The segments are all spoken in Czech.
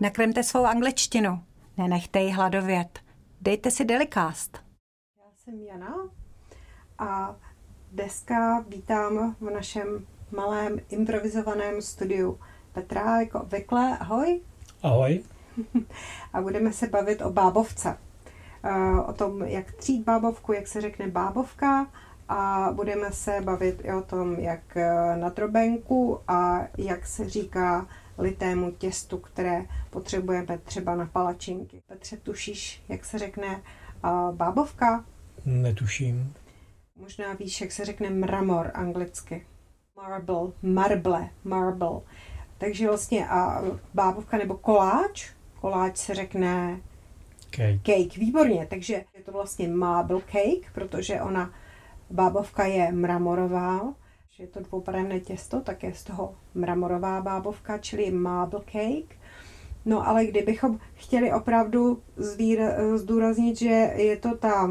Nakremte svou angličtinu. Nenechte ji hladovět. Dejte si Delicast. Já jsem Jana a dneska vítám v našem malém improvizovaném studiu Petra jako obvykle. Ahoj. Ahoj. A budeme se bavit o bábovce. Eh, o tom, jak třít bábovku, jak se řekne bábovka a budeme se bavit i o tom, jak eh, na drobenku a jak se říká litému těstu, které potřebujeme třeba na palačinky. Petře, tušíš, jak se řekne bábovka? Netuším. Možná víš, jak se řekne mramor anglicky. Marble, marble, marble. Takže vlastně a bábovka nebo koláč, koláč se řekne Cake. cake. Výborně, takže je to vlastně marble cake, protože ona, bábovka je mramorová, že je to dvoubarevné těsto, tak je z toho mramorová bábovka, čili marble cake. No ale kdybychom chtěli opravdu zdůraznit, že je to ta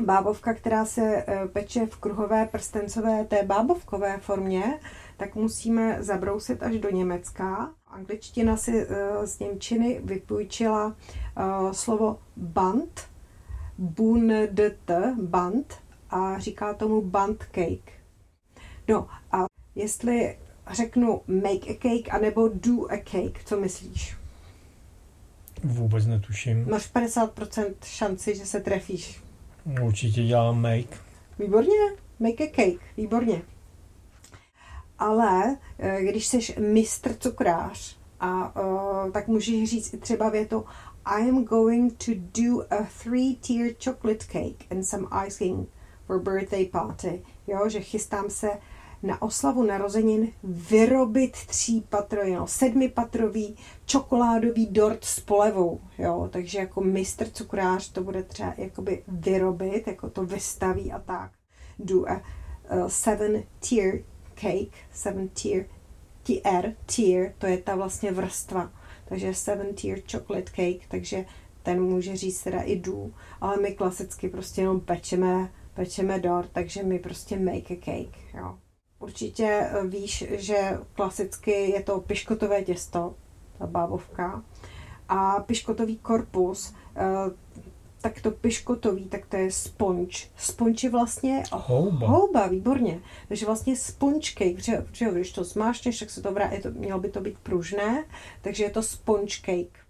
bábovka, která se e, peče v kruhové prstencové té bábovkové formě, tak musíme zabrousit až do Německa. Angličtina si e, z Němčiny vypůjčila e, slovo band, bundt, band, a říká tomu band cake. No a jestli řeknu make a cake anebo do a cake, co myslíš? Vůbec netuším. Máš 50% šanci, že se trefíš. Určitě dělám make. Výborně, make a cake, výborně. Ale eh, když jsi mistr cukrář, a uh, tak můžeš říct i třeba větu I am going to do a three-tier chocolate cake and some icing for birthday party. Jo, že chystám se na oslavu narozenin vyrobit třípatrový, no, sedmipatrový čokoládový dort s polevou, jo, takže jako mistr cukrář to bude třeba jakoby vyrobit, jako to vystaví a tak. Do a, a seven tier cake, seven tier, tier, tier, to je ta vlastně vrstva, takže seven tier chocolate cake, takže ten může říct teda i do, ale my klasicky prostě jenom pečeme, pečeme dort, takže my prostě make a cake, jo. Určitě eh, víš, že klasicky je to piškotové těsto, ta bábovka. A piškotový korpus, eh, tak to piškotový, tak to je sponge. Sponge je vlastně houba. houba, výborně. Takže vlastně sponge cake, že, že když to zmášneš, tak se to vrátí, to, mělo by to být pružné, takže je to sponge cake.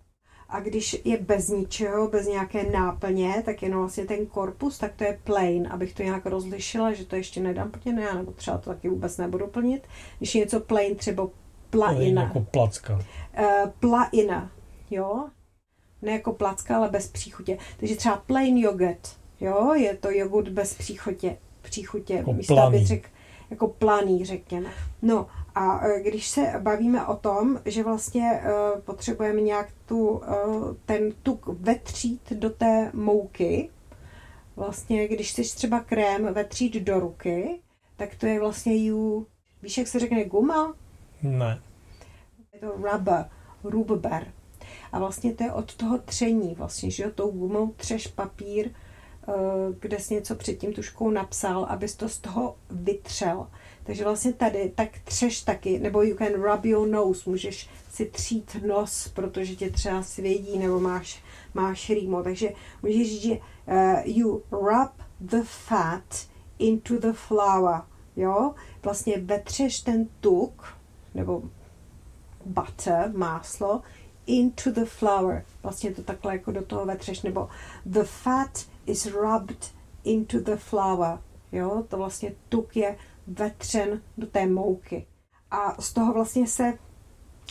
A když je bez ničeho, bez nějaké náplně, tak jenom vlastně ten korpus, tak to je plain, abych to nějak rozlišila, že to ještě nedám plněné, nebo třeba to taky vůbec nebudu plnit. Když je něco plain, třeba plaina. Jako placka. Uh, plaina, jo. Ne jako placka, ale bez příchutě. Takže třeba plain yogurt, jo, je to jogurt bez příchutě. Příchutě, jako místo, planý. řek, jako planý, řekněme. No, a e, když se bavíme o tom, že vlastně uh, potřebujeme nějak tu, uh, ten tuk vetřít do té mouky, vlastně když chceš třeba krém vetřít do ruky, tak to je vlastně you, víš, jak se řekne guma? Ne. Je to rubber, rubber. A vlastně to je od toho tření, vlastně, že jo, tou gumou třeš papír, kde jsi něco před tím tuškou napsal, abys to z toho vytřel. Takže vlastně tady tak třeš taky, nebo you can rub your nose, můžeš si třít nos, protože tě třeba svědí, nebo máš, máš rýmo. Takže můžeš říct, že uh, you rub the fat into the flour, jo? Vlastně vetřeš ten tuk, nebo butter, máslo, into the flour. Vlastně to takhle jako do toho vetřeš, nebo the fat is rubbed into the flour. Jo, to vlastně tuk je vetřen do té mouky. A z toho vlastně se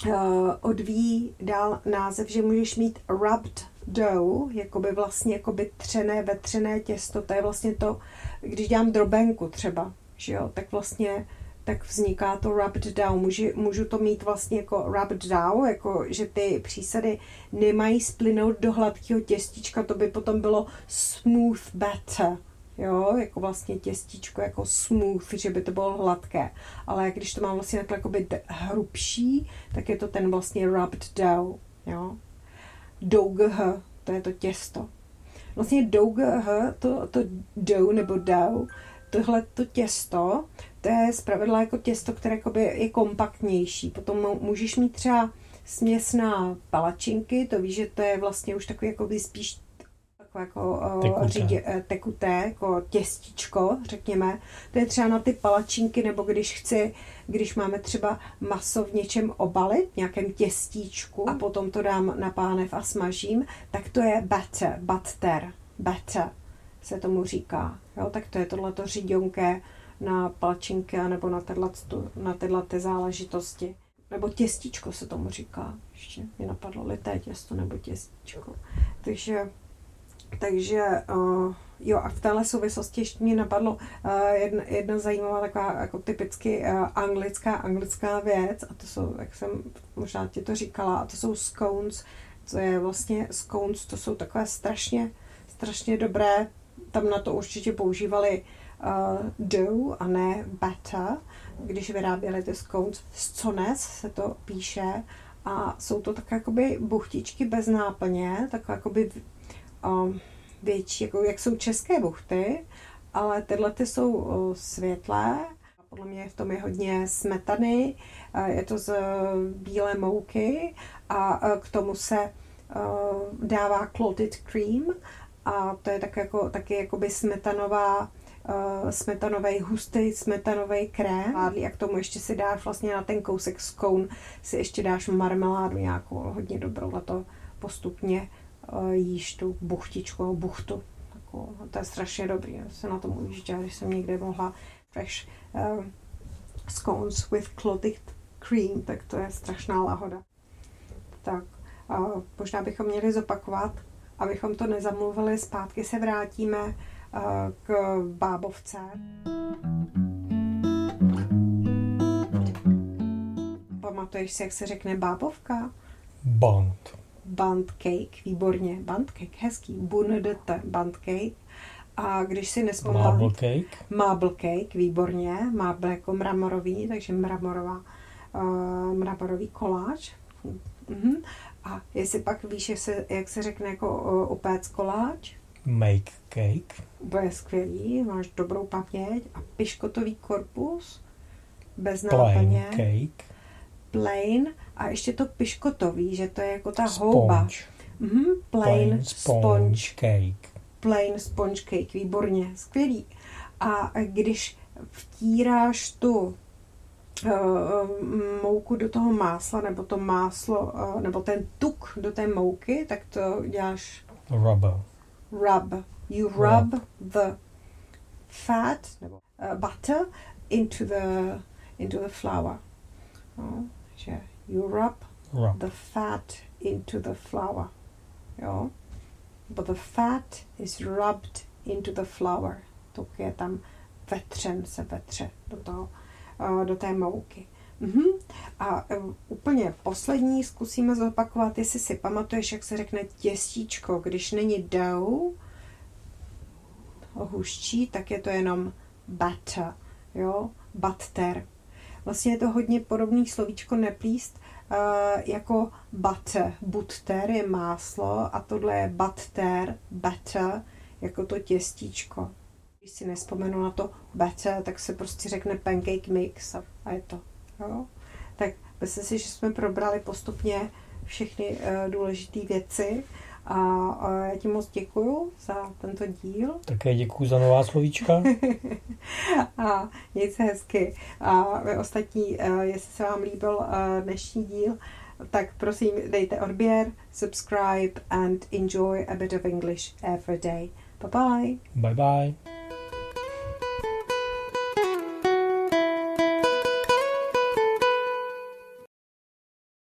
uh, odvíjí dál název, že můžeš mít rubbed dough, jakoby vlastně jakoby třené, vetřené těsto, to je vlastně to, když dělám drobenku třeba, že jo, tak vlastně tak vzniká to rubbed dough. Můžu, můžu to mít vlastně jako rubbed dough, jako že ty přísady nemají splynout do hladkého těstička, to by potom bylo smooth batter, jo, jako vlastně těstíčko, jako smooth, že by to bylo hladké. Ale když to mám vlastně takhle jakoby hrubší, tak je to ten vlastně rubbed dough, jo. Dough, to je to těsto. Vlastně dough, to, to dough nebo dough, tohle to těsto, to je zpravidla jako těsto, které je kompaktnější. Potom můžeš mít třeba směsná palačinky, to víš, že to je vlastně už takový jako spíš takové jako Tekuté. Řidě, eh, tekuté, jako těstíčko, řekněme. To je třeba na ty palačinky, nebo když chci, když máme třeba maso v něčem obalit, v nějakém těstíčku a potom to dám na pánev a smažím, tak to je batter, butter, batter se tomu říká. Jo, tak to je tohleto řidionké na palačinky nebo na tyhle, na tyhle ty záležitosti. Nebo těstíčko se tomu říká. Ještě mi napadlo lité těsto nebo těstíčko. Takže takže uh, jo, a v téhle souvislosti ještě mě napadlo uh, jedna, jedna zajímavá taková jako typicky uh, anglická, anglická věc, a to jsou, jak jsem možná ti to říkala, a to jsou scones, co je vlastně scones, to jsou takové strašně, strašně dobré, tam na to určitě používali uh, dough a ne batter, když vyráběli ty scones. Scones se to píše a jsou to takové jakoby buchtičky bez náplně, takové jakoby um, větší, jako jak jsou české buchty, ale tyhle ty jsou uh, světlé. Podle mě v tom je hodně smetany, uh, je to z uh, bílé mouky a uh, k tomu se uh, dává clotted cream a to je tak jako, taky jakoby smetanová uh, smetanový hustý smetanový krém. A k tomu ještě si dáš vlastně na ten kousek scone si ještě dáš marmeládu nějakou hodně dobrou a to postupně uh, jíš tu buchtičku, buchtu. Takovou. To je strašně dobrý. Já se na tom ujížděla, když jsem někde mohla fresh uh, scones with clotted cream, tak to je strašná lahoda. Tak, uh, možná bychom měli zopakovat, abychom to nezamluvili, zpátky se vrátíme k bábovce. Pamatuješ si, jak se řekne bábovka? Band. Band cake, výborně. Band cake, hezký. Bundete, band cake. A když si nespomínám... Marble cake. Marble cake, výborně. Marble jako mramorový, takže mramorová, uh, mramorový koláč. Mhm. A jestli pak víš, jak se, jak se řekne jako uh, upéct koláč, Make cake. bude skvělý, máš dobrou paměť. A piškotový korpus, bez Plain náplně. cake. Plain. A ještě to piškotový, že to je jako ta houba. Sponge. Mhm, plain, Plain sponge. sponge cake. plain sponge cake, výborně, skvělý. A když vtíráš tu uh, mouku do toho másla, nebo to máslo, uh, nebo ten tuk do té mouky, tak to děláš Rubber. Rub. You rub, the fat, uh, butter into the, into the flour. No, že you rub Rub. the fat into the flour. Jo? But the fat is rubbed into the flour. Tuk je tam vetřen, se vetře do, toho, eh, do té mouky. Mhm. A úplně poslední zkusíme zopakovat, jestli si pamatuješ, jak se řekne těstíčko, když není dough, huščí, tak je to jenom batter, jo, butter. Vlastně je to hodně podobný slovíčko neplíst, uh, jako butter. Butter je máslo a tohle je butter, butter, jako to těstíčko. Když si nespomenu na to butter, tak se prostě řekne pancake mix a, a je to. Jo? Tak myslím si, že jsme probrali postupně všechny uh, důležité věci a já ti moc děkuju za tento díl. Také děkuji za nová slovíčka. a mějte se hezky. A vy ostatní, eh, jestli se vám líbil eh, dnešní díl, tak prosím dejte odběr, subscribe and enjoy a bit of English every day. Bye bye. Bye bye.